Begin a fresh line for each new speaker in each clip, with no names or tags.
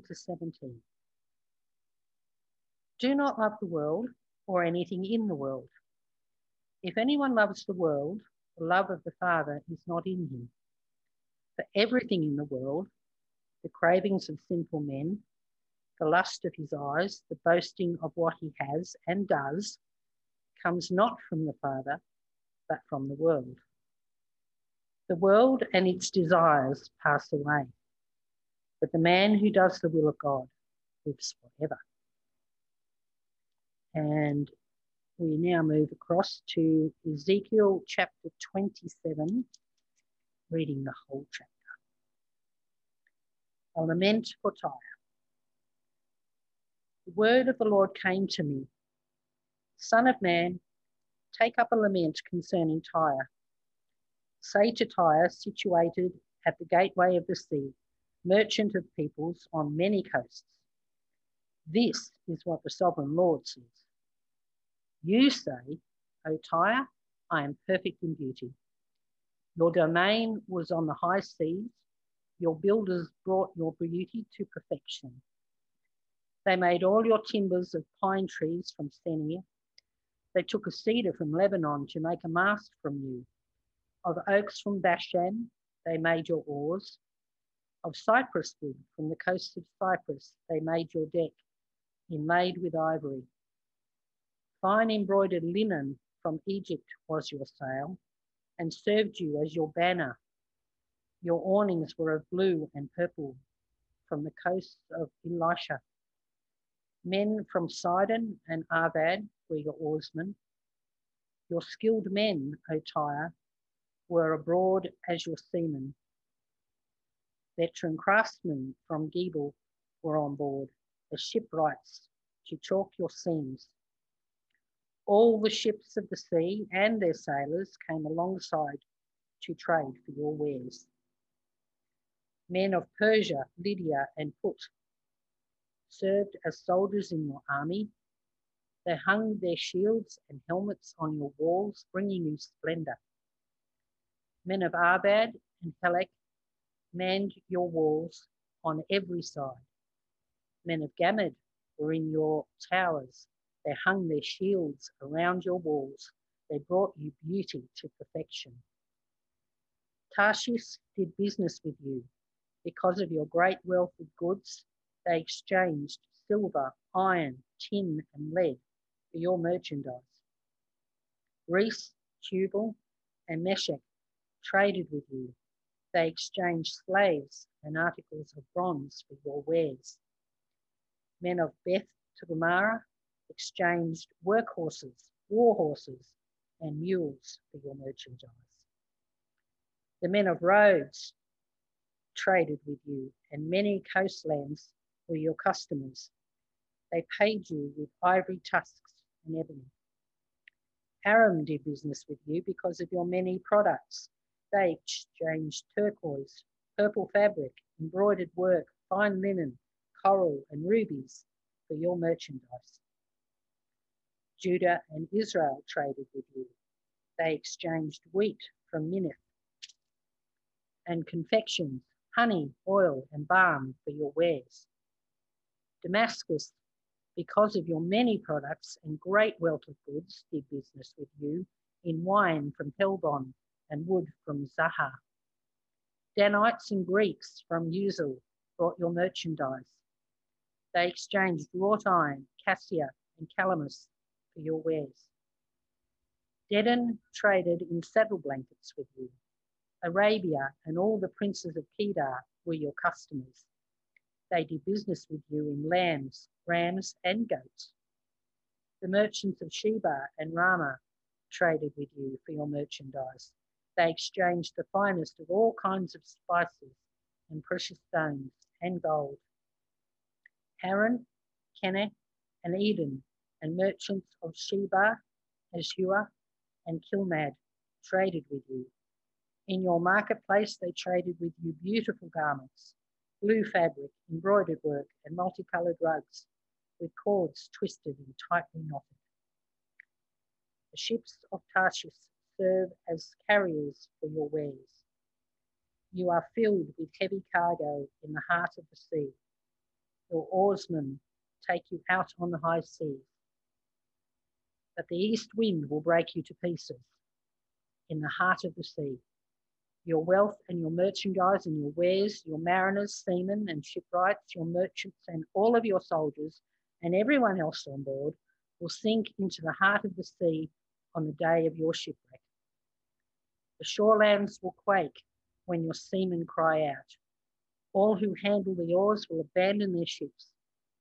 16 to 17. Do not love the world or anything in the world. If anyone loves the world, the love of the Father is not in him. For everything in the world, the cravings of sinful men, the lust of his eyes, the boasting of what he has and does, comes not from the Father, but from the world. The world and its desires pass away, but the man who does the will of God lives forever. And we now move across to Ezekiel chapter 27, reading the whole chapter. A lament for Tyre. The word of the Lord came to me Son of man, take up a lament concerning Tyre. Say to Tyre, situated at the gateway of the sea, merchant of peoples on many coasts, this is what the sovereign Lord says. You say, O Tyre, I am perfect in beauty. Your domain was on the high seas. Your builders brought your beauty to perfection. They made all your timbers of pine trees from Senir. They took a cedar from Lebanon to make a mast from you. Of oaks from Bashan, they made your oars. Of cypress wood from the coast of Cyprus, they made your deck, inlaid with ivory. Fine embroidered linen from Egypt was your sail and served you as your banner. Your awnings were of blue and purple from the coast of Elishah. Men from Sidon and Arvad were your oarsmen. Your skilled men, O Tyre, were abroad as your seamen. Veteran craftsmen from Gebal were on board as shipwrights to chalk your seams. All the ships of the sea and their sailors came alongside to trade for your wares. Men of Persia, Lydia, and Put served as soldiers in your army. They hung their shields and helmets on your walls, bringing you splendor. Men of Arvad and Helek manned your walls on every side. Men of Gamad were in your towers. They hung their shields around your walls. They brought you beauty to perfection. Tarshish did business with you. Because of your great wealth of goods, they exchanged silver, iron, tin, and lead for your merchandise. Greece, Tubal, and Meshech traded with you. They exchanged slaves and articles of bronze for your wares. Men of Beth Togarmah exchanged workhorses, war horses, and mules for your merchandise. The men of Rhodes traded with you, and many coastlands were your customers. They paid you with ivory tusks and ebony. Aram did business with you because of your many products. They exchanged turquoise, purple fabric, embroidered work, fine linen, coral, and rubies for your merchandise. Judah and Israel traded with you. They exchanged wheat from Minnith and confections, honey, oil, and balm for your wares. Damascus, because of your many products and great wealth of goods, did business with you in wine from Helbon and wood from Zahar. Danites and Greeks from Uzal brought your merchandise. They exchanged wrought iron, cassia, and calamus for your wares. Dedan traded in saddle blankets with you. Arabia and all the princes of Kedar were your customers. They did business with you in lambs, rams, and goats. The merchants of Sheba and Raamah traded with you for your merchandise. They exchanged the finest of all kinds of spices and precious stones and gold. Haran, Keneh, and Eden and merchants of Sheba, Ashur, and Kilmad traded with you. In your marketplace, they traded with you beautiful garments, blue fabric, embroidered work, and multicolored rugs with cords twisted and tightly knotted. The ships of Tarshish serve as carriers for your wares. You are filled with heavy cargo in the heart of the sea. your oarsmen take you out on the high seas. But the east wind will break you to pieces in the heart of the sea. Your wealth and your merchandise and your wares, your mariners, seamen, and shipwrights, your merchants, and all of your soldiers, and everyone else on board will sink into the heart of the sea on the day of your shipwreck. The shorelands will quake when your seamen cry out. All who handle the oars will abandon their ships.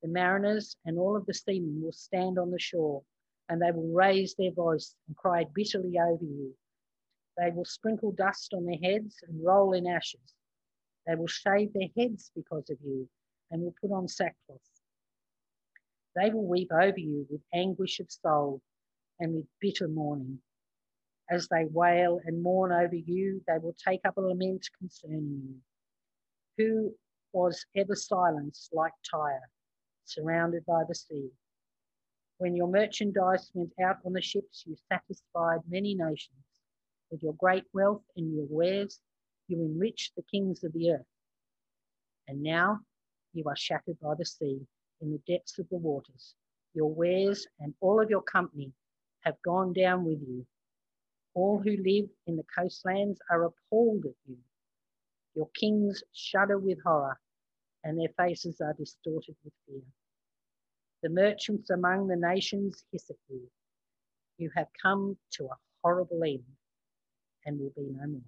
The mariners and all of the seamen will stand on the shore, and they will raise their voice and cry bitterly over you they will sprinkle dust on their heads and roll in ashes. They will shave their heads because of you and will put on sackcloth. They will weep over you with anguish of soul and with bitter mourning. As they wail and mourn over you, they will take up a lament concerning you. Who was ever silenced like Tyre, surrounded by the sea? When your merchandise went out on the ships, you satisfied many nations. With your great wealth and your wares, you enriched the kings of the earth. And now you are shattered by the sea in the depths of the waters. Your wares and all of your company have gone down with you. All who live in the coastlands are appalled at you. Your kings shudder with horror, and their faces are distorted with fear. The merchants among the nations hiss at you. You have come to a horrible end and will be no more.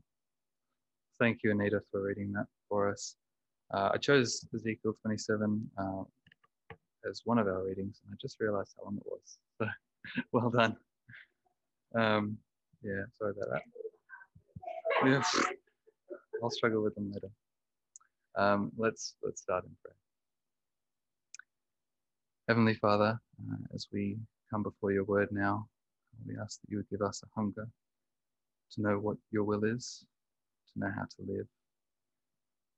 Thank you, Anita, for reading that for us. Uh, I chose Ezekiel 27 uh, as one of our readings, and I just realized how long it was. So well done. Um, yeah, sorry about that. Yes, I'll struggle with them later. Um, let's let's start in prayer. Heavenly Father, uh, as we come before your word now, we ask that you would give us a hunger to know what your will is, to know how to live.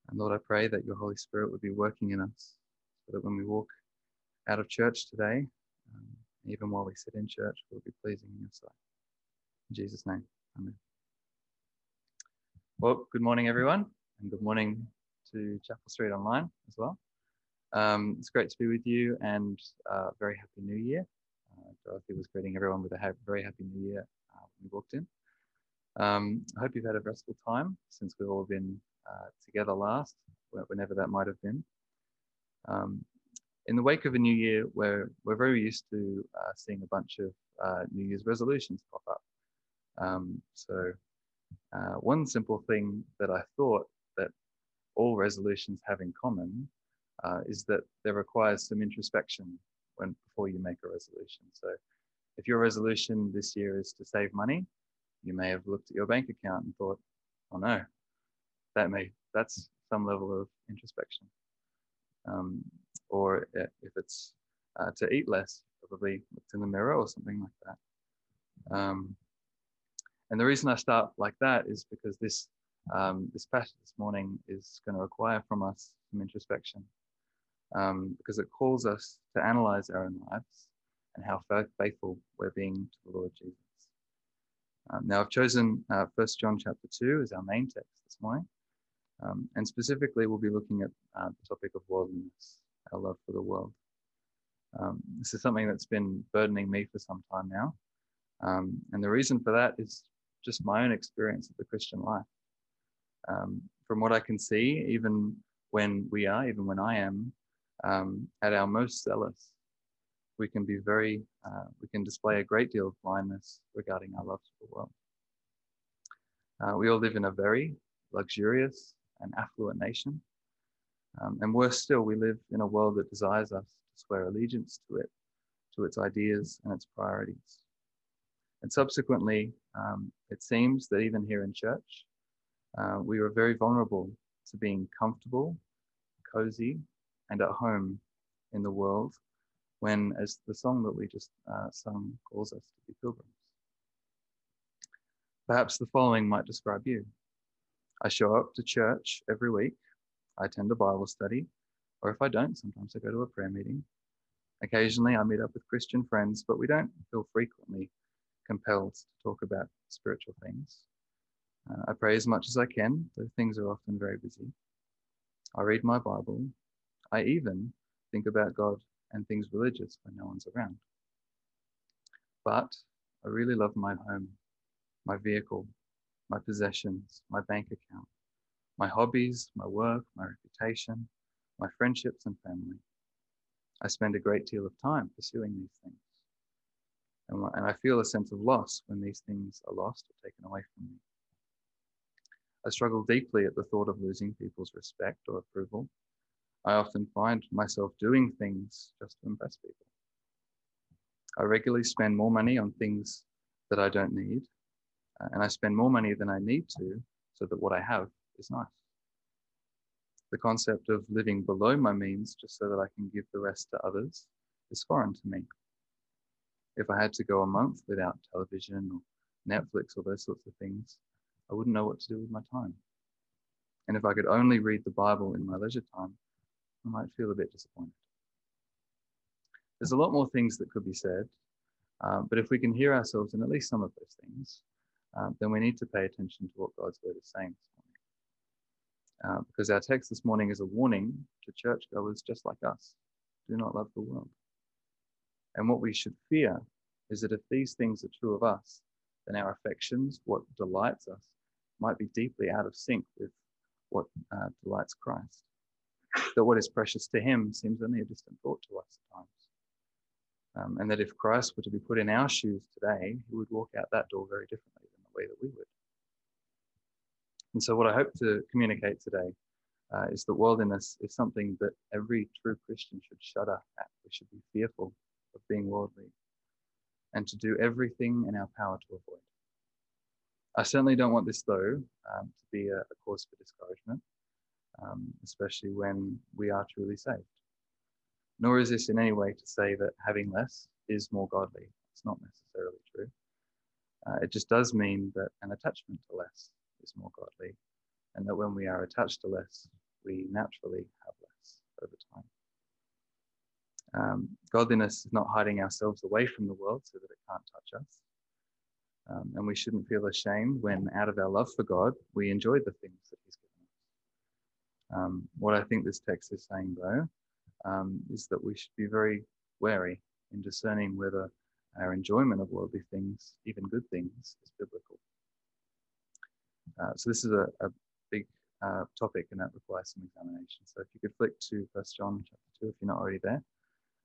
And Lord, I pray that your Holy Spirit would be working in us so that when we walk out of church today, um, even while we sit in church, we'll be pleasing in your sight. In Jesus' name, amen. Well, good morning, everyone, and good morning to Chapel Street Online as well. Um, it's great to be with you and uh, very happy new year. Uh, Dorothy was greeting everyone with a ha- very happy new year uh, when we walked in. Um, I hope you've had a restful time since we've all been uh, together last, whenever that might have been. Um, in the wake of a new year, we're, we're very used to uh, seeing a bunch of uh, New Year's resolutions pop up. Um, so, uh, one simple thing that I thought that all resolutions have in common uh, is that there requires some introspection when before you make a resolution. So, if your resolution this year is to save money, you may have looked at your bank account and thought, oh no, that may, that's some level of introspection. Um, or if it's uh, to eat less, probably looked in the mirror or something like that. Um, and the reason I start like that is because this um, this passage this morning is going to require from us some introspection, um, because it calls us to analyze our own lives and how faithful we're being to the Lord Jesus. Um, now I've chosen uh, 1 John chapter 2 as our main text this morning. Um, and specifically, we'll be looking at uh, the topic of worldliness, our love for the world. Um, this is something that's been burdening me for some time now. Um, and the reason for that is just my own experience of the Christian life. Um, from what I can see, even when we are, even when I am, um, at our most zealous, we can be very, uh, we can display a great deal of blindness regarding our love for the world. Uh, we all live in a very luxurious and affluent nation. Um, and worse still, we live in a world that desires us to swear allegiance to it, to its ideas and its priorities. And subsequently, um, it seems that even here in church, uh, we were very vulnerable to being comfortable, cozy, and at home in the world when, as the song that we just uh, sung calls us to be pilgrims. Perhaps the following might describe you. I show up to church every week. I attend a Bible study, or if I don't, sometimes I go to a prayer meeting. Occasionally, I meet up with Christian friends, but we don't feel frequently compelled to talk about spiritual things. Uh, I pray as much as I can, though things are often very busy. I read my Bible. I even think about God and things religious when no one's around. But I really love my home, my vehicle, my possessions, my bank account, my hobbies, my work, my reputation, my friendships and family. I spend a great deal of time pursuing these things. And, and I feel a sense of loss when these things are lost or taken away from me. I struggle deeply at the thought of losing people's respect or approval. I often find myself doing things just to impress people. I regularly spend more money on things that I don't need, uh, and I spend more money than I need to so that what I have is nice. The concept of living below my means just so that I can give the rest to others is foreign to me. If I had to go a month without television or Netflix or those sorts of things, I wouldn't know what to do with my time. And if I could only read the Bible in my leisure time, I might feel a bit disappointed. There's a lot more things that could be said, um, but if we can hear ourselves in at least some of those things, um, then we need to pay attention to what God's word is saying this morning. Uh, because our text this morning is a warning to churchgoers just like us do not love the world. And what we should fear is that if these things are true of us, then our affections, what delights us, might be deeply out of sync with what uh, delights Christ. That what is precious to him seems only a distant thought to us at times. Um, and that if Christ were to be put in our shoes today, he would walk out that door very differently than the way that we would. And so, what I hope to communicate today uh, is that worldliness is something that every true Christian should shudder at. We should be fearful of being worldly and to do everything in our power to avoid. I certainly don't want this, though, um, to be a, a, cause for discouragement, um, especially when we are truly saved. Nor is this in any way to say that having less is more godly. It's not necessarily true. Uh, it just does mean that an attachment to less is more godly, and that when we are attached to less, we naturally have less over time. Um, godliness is not hiding ourselves away from the world so that it can't touch us. Um, and we shouldn't feel ashamed when, out of our love for God, we enjoy the things that He's given us. Um, what I think this text is saying, though, um, is that we should be very wary in discerning whether our enjoyment of worldly things, even good things, is biblical. Uh, so this is a, a big uh, topic, and that requires some examination. So if you could flick to First John chapter two, if you're not already there,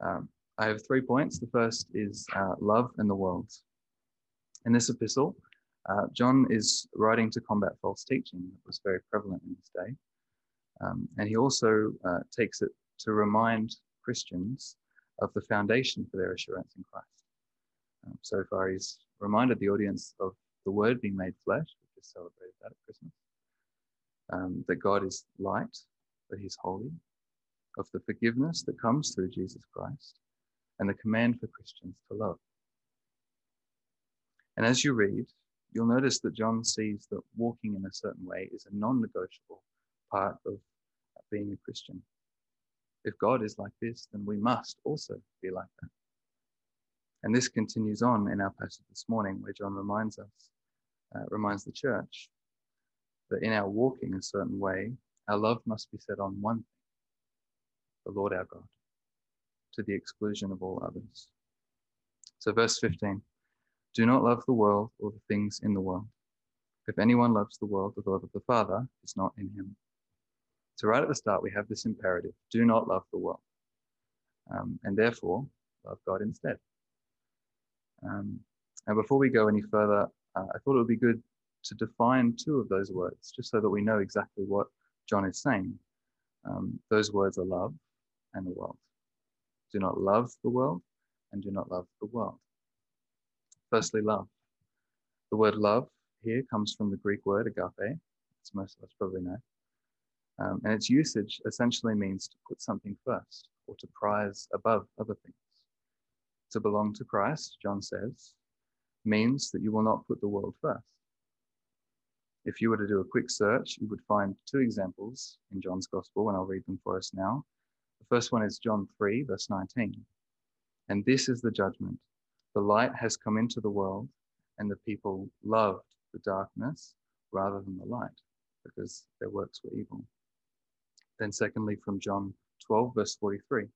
Um, I have three points. The first is uh, love and the world. In this epistle, uh, John is writing to combat false teaching that was very prevalent in his day. Um, and he also uh, takes it to remind Christians of the foundation for their assurance in Christ. Um, so far, he's reminded the audience of the Word being made flesh, we just celebrated that at Christmas, um, that God is light, that He's holy, of the forgiveness that comes through Jesus Christ, and the command for Christians to love. And as you read, you'll notice that John sees that walking in a certain way is a non negotiable part of being a Christian. If God is like this, then we must also be like that. And this continues on in our passage this morning, where John reminds us, uh, reminds the church, that in our walking a certain way, our love must be set on one thing the Lord our God, to the exclusion of all others. So, verse 15 Do not love the world or the things in the world. If anyone loves the world, the love of the Father is not in him. So, right at the start, we have this imperative do not love the world. Um, and therefore, love God instead. Um, and before we go any further, uh, I thought it would be good to define two of those words, just so that we know exactly what John is saying. Um, those words are love and the world. Do not love the world and do not love the world. Firstly, love. The word love here comes from the Greek word agape, as most of us probably know. Um, and its usage essentially means to put something first or to prize above other things. To belong to Christ, John says, means that you will not put the world first. If you were to do a quick search, you would find two examples in John's Gospel, and I'll read them for us now. The first one is John 3, verse 19. And this is the judgment the light has come into the world, and the people loved the darkness rather than the light, because their works were evil. Then, secondly, from John 12, verse 43.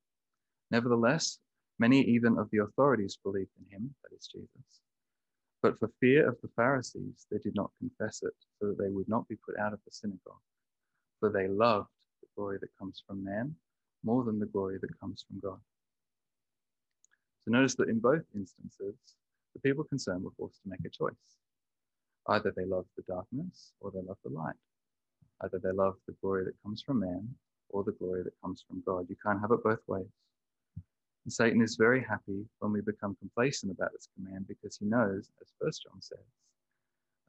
Nevertheless, many even of the authorities believed in him, that is Jesus. But for fear of the Pharisees, they did not confess it, so that they would not be put out of the synagogue. For they loved the glory that comes from man more than the glory that comes from God. So notice that in both instances, the people concerned were forced to make a choice. Either they love the darkness or they love the light. Either they love the glory that comes from man or the glory that comes from God. You can't have it both ways. And Satan is very happy when we become complacent about this command because he knows, as First John says,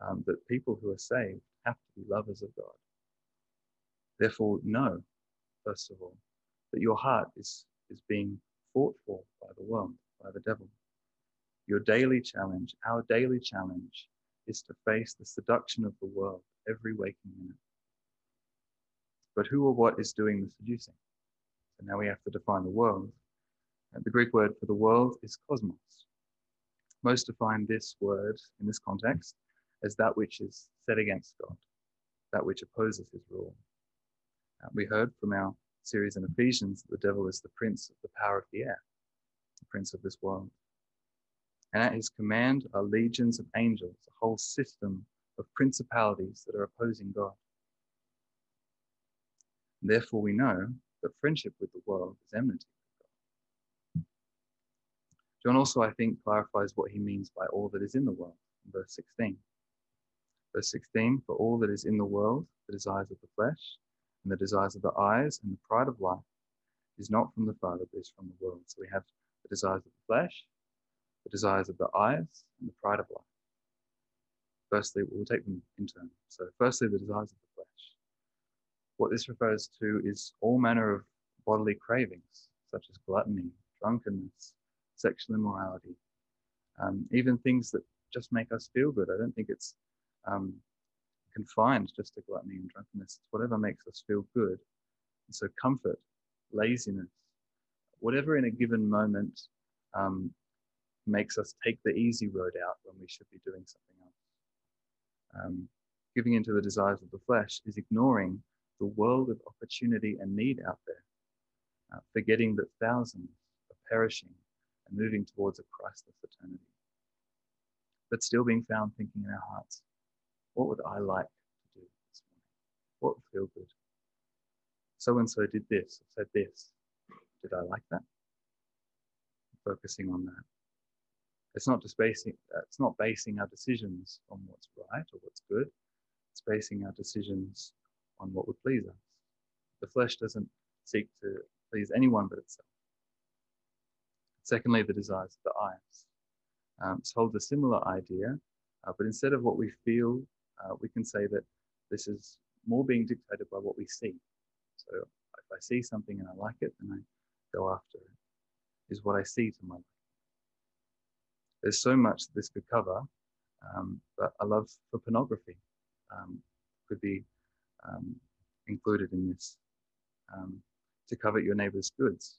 um, that people who are saved have to be lovers of God. Therefore, know, first of all, that your heart is, is being fought for by the world, by the devil. Your daily challenge, our daily challenge, is to face the seduction of the world every waking minute. But who or what is doing the seducing? So now we have to define the world. And the Greek word for the world is cosmos. Most define this word in this context as that which is set against God, that which opposes his rule. We heard from our series in Ephesians, that the devil is the prince of the power of the air, the prince of this world. And at his command are legions of angels, a whole system of principalities that are opposing God. Therefore, we know that friendship with the world is enmity with God. John also, I think, clarifies what he means by all that is in the world in verse 16. Verse 16, for all that is in the world, the desires of the flesh, and the desires of the eyes and the pride of life is not from the Father, but is from the world. So we have the desires of the flesh, the desires of the eyes, and the pride of life. Firstly, we'll take them in turn. So, firstly, the desires of the flesh. What this refers to is all manner of bodily cravings, such as gluttony, drunkenness, sexual immorality, um, even things that just make us feel good. I don't think it's um, confined just to gluttony and drunkenness. It's whatever makes us feel good. And so, comfort, laziness, whatever in a given moment um, makes us take the easy road out when we should be doing something else. Um, giving into the desires of the flesh is ignoring the world of opportunity and need out there, uh, forgetting that thousands are perishing and moving towards a Christless eternity. But still being found thinking in our hearts, what would I like to do this morning? What would feel good? So and so did this, said this. Did I like that? Focusing on that. It's not just basing. It's not basing our decisions on what's right or what's good. It's basing our decisions on what would please us. The flesh doesn't seek to please anyone but itself. Secondly, the desires of the eyes. Um, it holds a similar idea, uh, but instead of what we feel uh, we can say that this is more being dictated by what we see. So if I see something and I like it, then I go after it, is what I see to my life. There's so much this could cover, um, but a love for pornography um, could be um, included in this. Um, to covet your neighbor's goods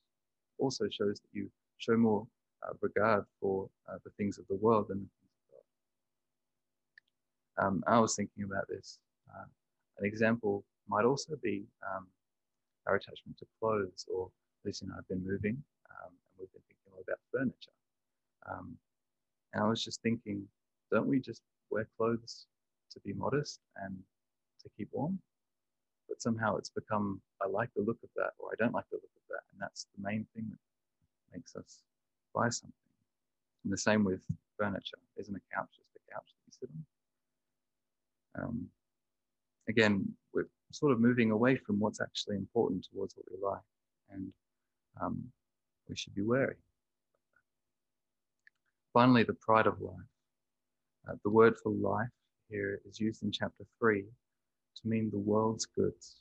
also shows that you show more uh, regard for uh, the things of the world than um, I was thinking about this. Uh, an example might also be um, our attachment to clothes, or Lucy and I have been moving, um, and we've been thinking a lot about furniture. Um, and I was just thinking, don't we just wear clothes to be modest and to keep warm? But somehow it's become, I like the look of that, or I don't like the look of that, and that's the main thing that makes us buy something. And the same with furniture. Isn't a couch just a couch that you sit on? Um, again, we're sort of moving away from what's actually important towards what we like, and um, we should be wary. Finally, the pride of life. Uh, the word for life here is used in chapter 3 to mean the world's goods.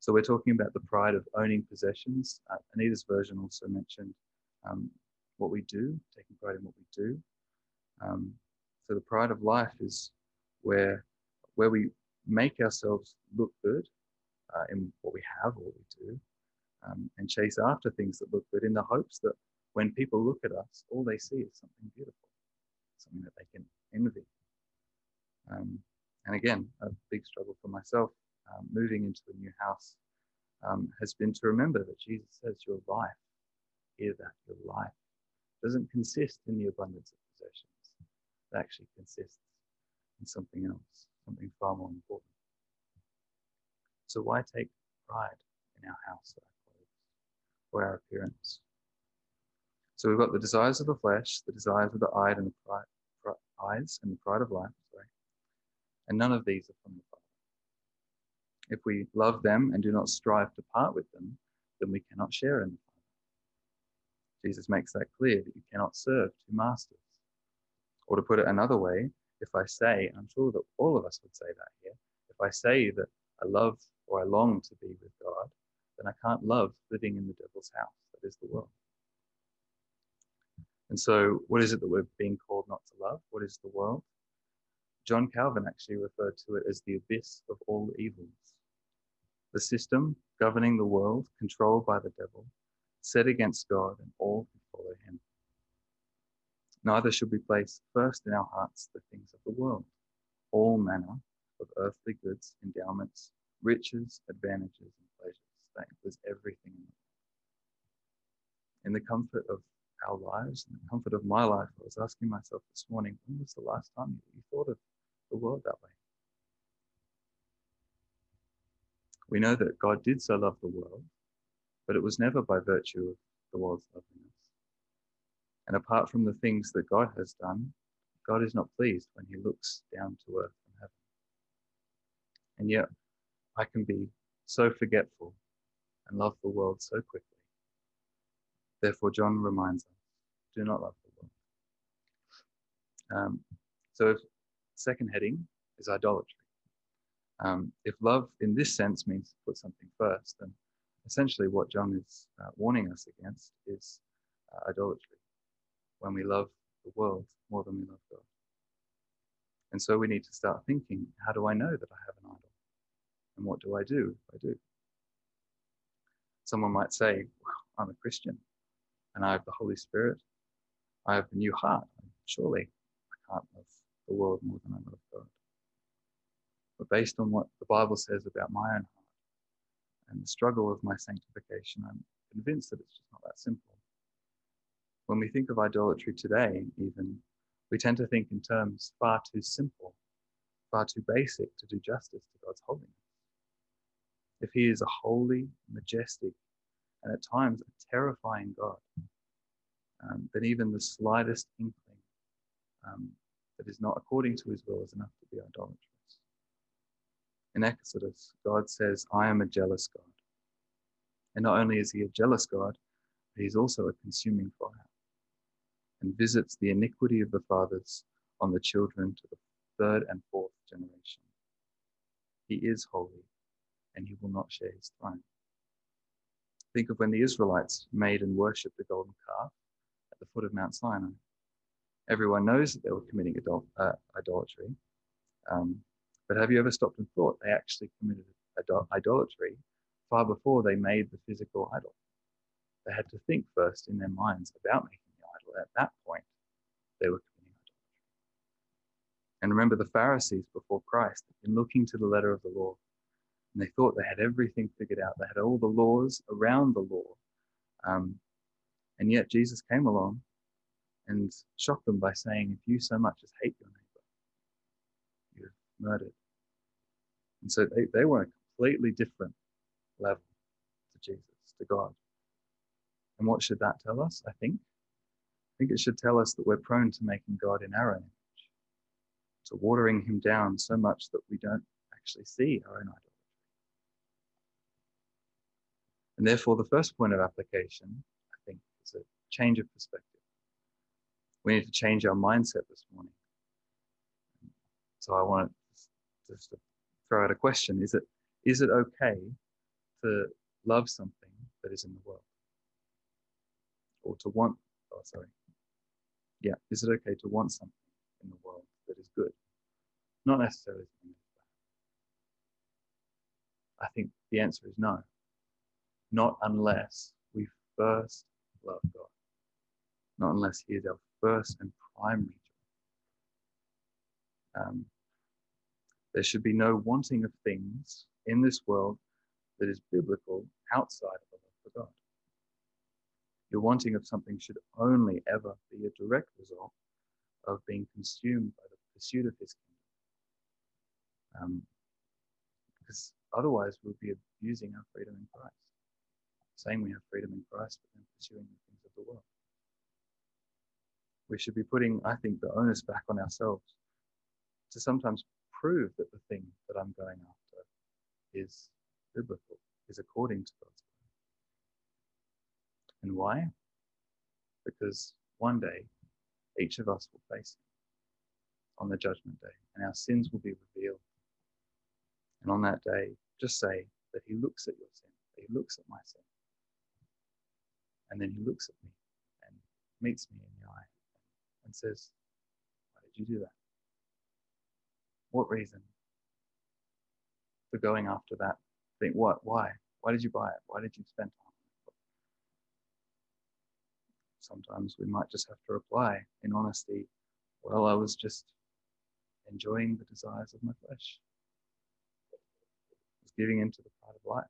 So we're talking about the pride of owning possessions. Uh, Anita's version also mentioned um, what we do, taking pride in what we do. Um, so the pride of life is where where we make ourselves look good uh, in what we have or what we do, um, and chase after things that look good in the hopes that when people look at us, all they see is something beautiful, something that they can envy. Um, and again, a big struggle for myself um, moving into the new house um, has been to remember that Jesus says, Your life, hear that, your life doesn't consist in the abundance of possessions. It actually consists in something else, something far more important. So, why take pride in our house or our clothes or our appearance? So, we've got the desires of the flesh, the desires of the eye and the pride, pride, eyes, and the pride of life, sorry. And none of these are from the Father. If we love them and do not strive to part with them, then we cannot share in the Father. Jesus makes that clear that you cannot serve two masters. Or to put it another way, if I say, I'm sure that all of us would say that here, if I say that I love or I long to be with God, then I can't love living in the devil's house, that is the world. And so, what is it that we're being called not to love? What is the world? John Calvin actually referred to it as the abyss of all evils. The system governing the world, controlled by the devil, set against God and all who follow him. Neither should we place first in our hearts the things of the world, all manner of earthly goods, endowments, riches, advantages, and pleasures. That includes everything in the. In comfort of our lives and the comfort of my life, I was asking myself this morning, when was the last time you thought of the world that way? We know that God did so love the world, but it was never by virtue of the world's loveliness. And apart from the things that God has done, God is not pleased when he looks down to earth from heaven. And yet, I can be so forgetful and love the world so quickly. Therefore, John reminds us do not love the world. Um, so, if, second heading is idolatry. Um, if love in this sense means to put something first, then essentially what John is uh, warning us against is uh, idolatry, when we love the world more than we love God. And so we need to start thinking how do I know that I have an idol? And what do I do if I do? Someone might say, well, I'm a Christian and I have the Holy Spirit. I have a new heart. Surely I can't love the world more than I love God. But based on what the Bible says about my own heart and the struggle of my sanctification, I'm convinced that it's just not that simple. When we think of idolatry today, even, we tend to think in terms far too simple, far too basic to do justice to God's holiness. If He is a holy, majestic, and at times a terrifying God, um, then even the slightest inkling um, that is not according to His will is enough to be idolatrous. In Exodus, God says, I am a jealous God. And not only is He a jealous God, He's also a consuming fire and visits the iniquity of the fathers on the children to the third and fourth generation. He is holy, and he will not share his throne. Think of when the Israelites made and worshipped the golden calf at the foot of Mount Sinai. Everyone knows that they were committing uh, idolatry, um, but have you ever stopped and thought they actually committed idolatry far before they made the physical idol? They had to think first in their minds about making at that point, they were committing idolatry. And remember, the Pharisees before Christ been looking to the letter of the law, and they thought they had everything figured out. They had all the laws around the law. Um, and yet Jesus came along and shocked them by saying, If you so much as hate your neighbor, you're murdered. And so they, they were a completely different level to Jesus, to God. And what should that tell us? I think I think it should tell us that we're prone to making God in our own image, to watering him down so much that we don't actually see our own idolatry. And therefore, the first point of application, I think, is a change of perspective. We need to change our mindset this morning. So I want to throw out a question: Is it is it okay to love something that is in the world? Or to want, oh, sorry. Yeah, is it okay to want something in the world that is good? Not necessarily. I think the answer is no. Not unless we first love God. Not unless He is our first and primary joy. Um, there should be no wanting of things in this world that is biblical outside of the love for God. Your wanting of something should only ever be a direct result of being consumed by the pursuit of His kingdom. Um, because otherwise, we'll be abusing our freedom in Christ, saying we have freedom in Christ, but then pursuing the things of the world. We should be putting, I think, the onus back on ourselves to sometimes prove that the thing that I'm going after is biblical, is according to God's. And why? Because one day each of us will face Him on the judgment day, and our sins will be revealed. And on that day, just say that He looks at your sin, that He looks at my sin. And then He looks at me and meets me in the eye and says, Why did you do that? What reason for going after that thing? What? Why? Why did you buy it? Why did you spend time? Sometimes we might just have to reply in honesty, well, I was just enjoying the desires of my flesh. I was giving into the pride of life.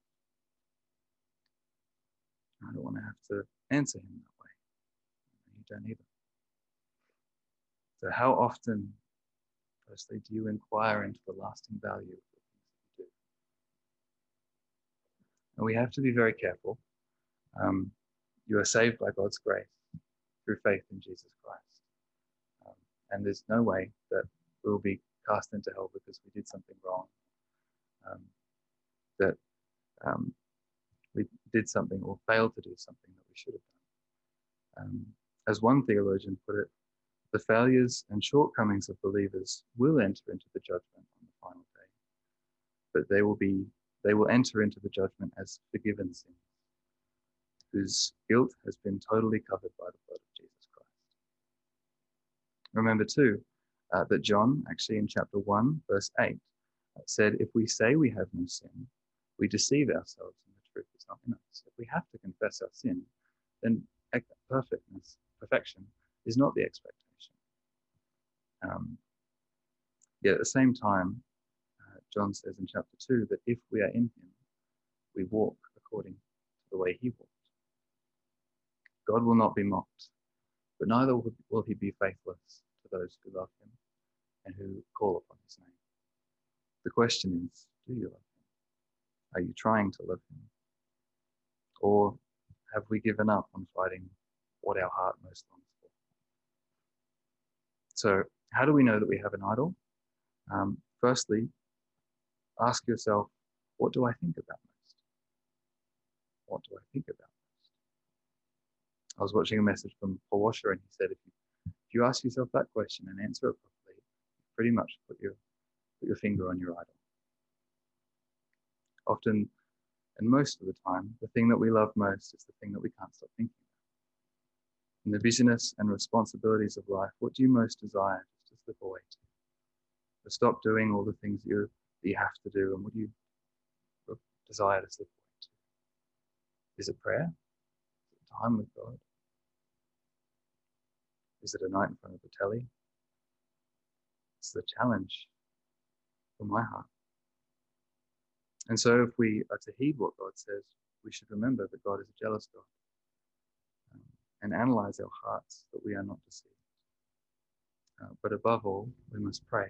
I don't want to have to answer him that way. You don't either. So, how often Firstly, do you inquire into the lasting value of the things that you do? And we have to be very careful. Um, you are saved by God's grace through faith in Jesus Christ. Um, and there's no way that we'll be cast into hell because we did something wrong, um, that um, we did something or failed to do something that we should have done. Um, as one theologian put it, the failures and shortcomings of believers will enter into the judgment on the final day, but they will be they will enter into the judgment as forgiven sins, whose guilt has been totally covered by the blood. Remember too uh, that John, actually in chapter one, verse eight, uh, said, "If we say we have no sin, we deceive ourselves, and the truth is not in us." If we have to confess our sin, then perfectness, perfection, is not the expectation. Um, yet at the same time, uh, John says in chapter 2 that if we are in him, we walk according to the way he walked. God will not be mocked, but neither will he be faithless to those who love him and who call upon his name. The question is do you love him? Are you trying to love him? Or have we given up on fighting what our heart most longs for? So how do we know that we have an idol? Um, firstly, ask yourself, what do I think about most? What do I think about most? I was watching a message from Paul Washer, and he said, if you, if you ask yourself that question and answer it properly, pretty much put your, put your finger on your idol. Often, and most of the time, the thing that we love most is the thing that we can't stop thinking about. In the busyness and responsibilities of life, what do you most desire away to? To stop doing all the things that you, that you have to do, and what do you desire to away to? Is it prayer? Is it time with God? Is it a night in front of the telly? It's the challenge for my heart. And so, if we are to heed what God says, we should remember that God is a jealous God um, and analyze our hearts that we are not deceived. Uh, but above all, we must pray.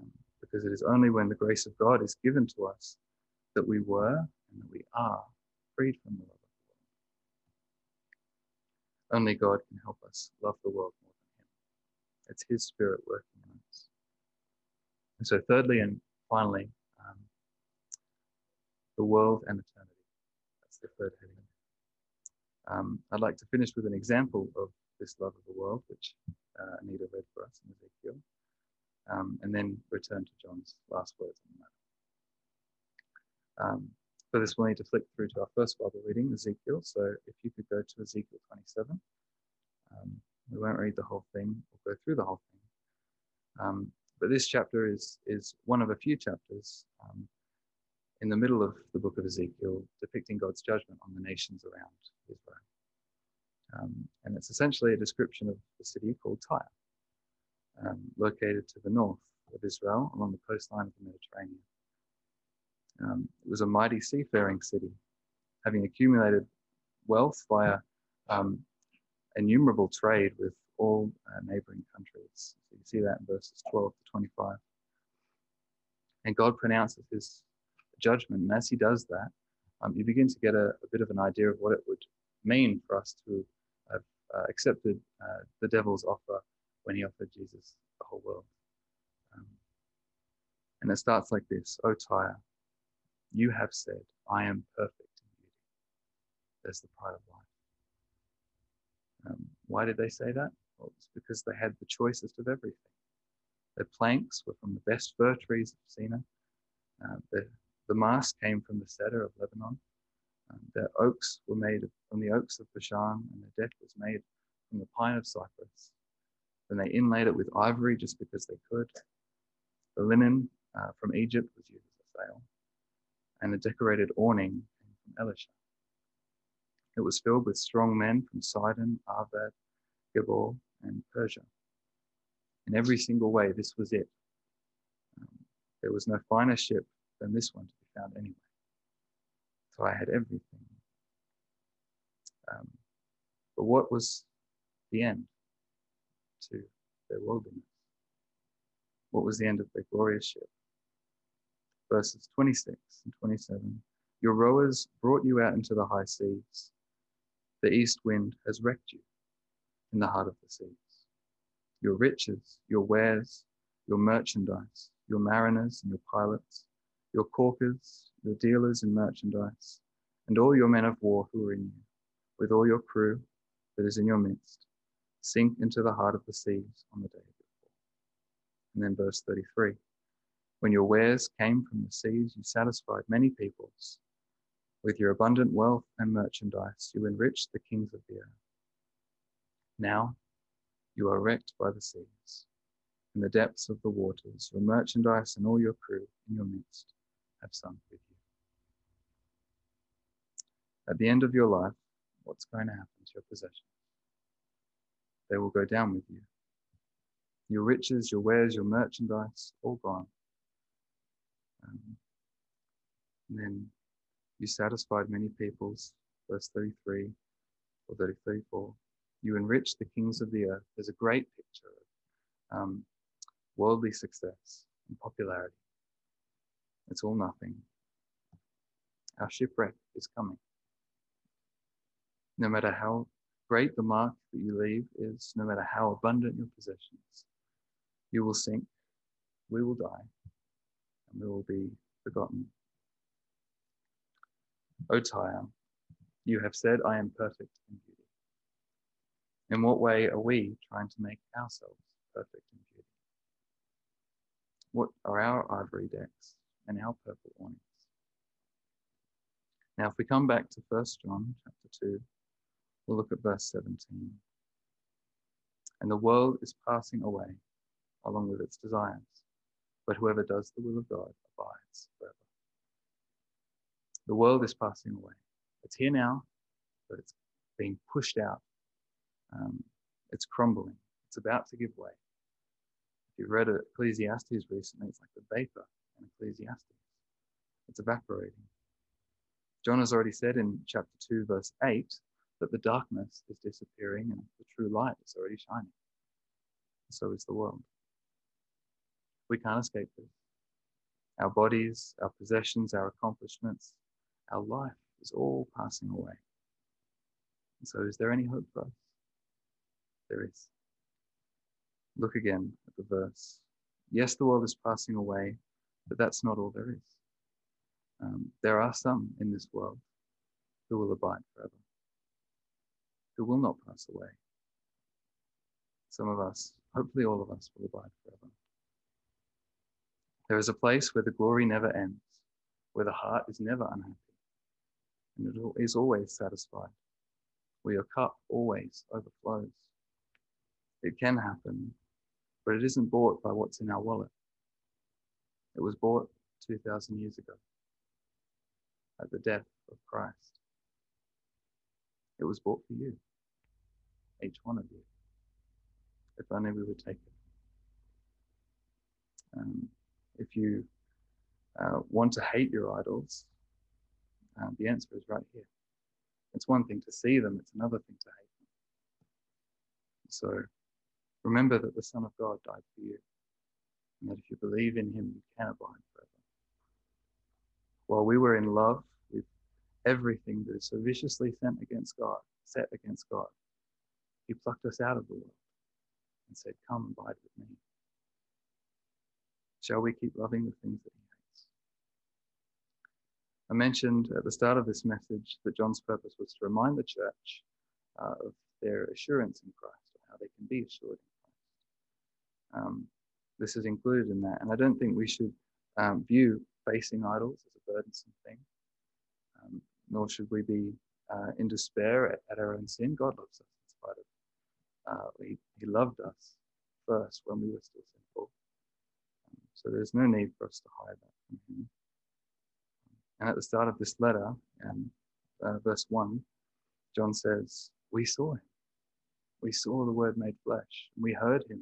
Um, because it is only when the grace of God is given to us that we were and that we are freed from the. Only God can help us love the world more than Him. It's His Spirit working in us. And so, thirdly and finally, um, the world and eternity. That's the third heading. Um, I'd like to finish with an example of this love of the world, which uh, Anita read for us in Ezekiel, um, and then return to John's last words on that. Um, For this, we'll need to flick through to our first Bible reading, Ezekiel. So if you could go to Ezekiel 27. Um, we won't read the whole thing or go through the whole thing. Um, but this chapter is, is one of a few chapters um, in the middle of the book of Ezekiel depicting God's judgment on the nations around Israel. Um, and it's essentially a description of the city called Tyre, um, located to the north of Israel along the coastline of the Mediterranean. Um, it was a mighty seafaring city, having accumulated wealth via um, innumerable trade with all uh, neighboring countries. So you see that in verses 12 to 25. And God pronounces his judgment. And as he does that, um, you begin to get a, a, bit of an idea of what it would mean for us to have uh, accepted uh, the devil's offer when he offered Jesus the whole world. Um, and it starts like this O Tyre, you have said, I am perfect in beauty. There's the pride of life. Um, why did they say that? Well, it's because they had the choicest of everything. Their planks were from the best fir trees of Senir. Uh, the, the mast came from the cedar of Lebanon. Um, their oaks were made from the oaks of Bashan, and their deck was made from the pine of Cyprus. Then they inlaid it with ivory just because they could. The linen uh, from Egypt was used as a sail, and the decorated awning from Elishah. It was filled with strong men from Sidon, Arvad, Gebal, and Persia. In every single way, this was it. Um, there was no finer ship than this one to be found anywhere. So I had everything. Um, but what was the end to their worldliness? What was the end of their glorious ship? Verses 26 and 27. Your rowers brought you out into the high seas. The east wind has wrecked you in the heart of the seas. Your riches, your wares, your merchandise, your mariners and your pilots, your caulkers, your dealers in merchandise, and all your men of war who are in you, with all your crew that is in your midst, sink into the heart of the seas on the day of fall. And then verse 33 When your wares came from the seas, you satisfied many peoples with your abundant wealth and merchandise, you enriched the kings of the earth. Now you are wrecked by the seas. In the depths of the waters, your merchandise and all your crew in your midst have sunk with you. At the end of your life, what's going to happen to your possessions? They will go down with you. Your riches, your wares, your merchandise, all gone. Um, and then you satisfied many peoples, verse 33 or 30, 34. You enriched the kings of the earth. There's a great picture of um, worldly success and popularity. It's all nothing. Our shipwreck is coming. No matter how great the mark that you leave is, no matter how abundant your possessions, you will sink, we will die, and will be forgotten O Tyre, you have said, I am perfect in beauty. In what way are we trying to make ourselves perfect in beauty? What are our ivory decks and our purple awnings? Now, if we come back to 1 John chapter 2, we'll look at verse 17. And the world is passing away along with its desires, but whoever does the will of God abides forever. The world is passing away. It's here now, but it's being pushed out. Um, it's crumbling. It's about to give way. If you've read Ecclesiastes recently, it's like the vapor in Ecclesiastes. It's evaporating. John has already said in chapter 2, verse 8, that the darkness is disappearing and the true light is already shining. So is the world. We can't escape this. Our bodies, our possessions, our accomplishments, our life is all passing away. And so, is there any hope for us? There is. Look again at the verse. Yes, the world is passing away, but that's not all there is. Um, there are some in this world who will abide forever, who will not pass away. Some of us, hopefully all of us, will abide forever. There is a place where the glory never ends, where the heart is never unhappy and it is always satisfied, where your cup always overflows. It can happen, but it isn't bought by what's in our wallet. It was bought 2,000 years ago at the death of Christ. It was bought for you, each one of you. If only we would take it. Um, if you uh, want to hate your idols, uh, the answer is right here. It's one thing to see them, it's another thing to hate them. So remember that the Son of God died for you, and that if you believe in him, you can abide forever. While we were in love with everything that is so viciously sent against God, set against God, he plucked us out of the world and said, Come and abide with me. Shall we keep loving the things that he hates? I mentioned at the start of this message that John's purpose was to remind the church uh, of their assurance in Christ, or how they can be assured in Christ. Um, this is included in that, and I don't think we should um, view facing idols as a burdensome thing, um, nor should we be uh, in despair at, at, our own sin. God loves us in spite of. Uh, he, he loved us first when we were still sinful. So there's no need for us to hide that from him. And at the start of this letter, um, uh, verse 1, John says, We saw him. We saw the Word made flesh. We heard him.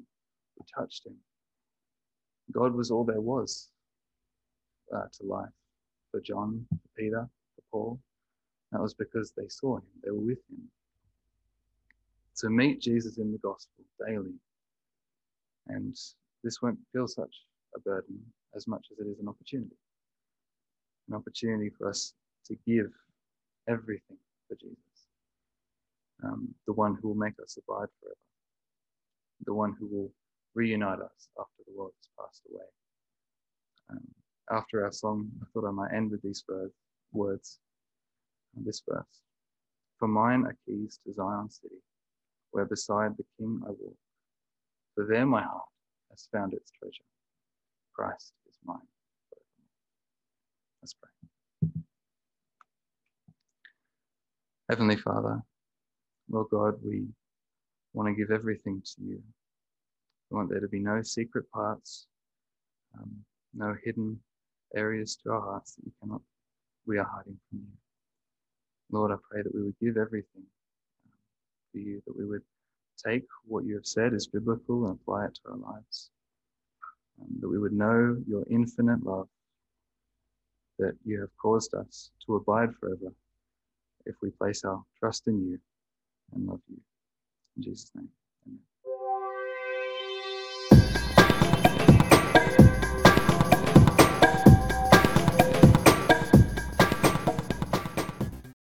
We touched him. God was all there was uh, to life for John, for Peter, for Paul. That was because they saw him, they were with him. To meet Jesus in the gospel daily. And this won't feel such a burden as much as it is an opportunity. An opportunity for us to give everything for Jesus. Um, the one who will make us abide forever. The one who will reunite us after the world has passed away. Um, after our song, I thought I might end with these words, this verse. For mine are keys to Zion city, where beside the King I walk. For there my heart has found its treasure. Christ is mine. Let's pray. Heavenly Father, Lord God, we want to give everything to you. We want there to be no secret parts, um, no hidden areas to our hearts that you cannot, we are hiding from you. Lord, I pray that we would give everything um, for you, that we would take what you have said as biblical and apply it to our lives um, that we would know your infinite love, that you have caused us to abide forever if we place our trust in you and love you. In Jesus' name.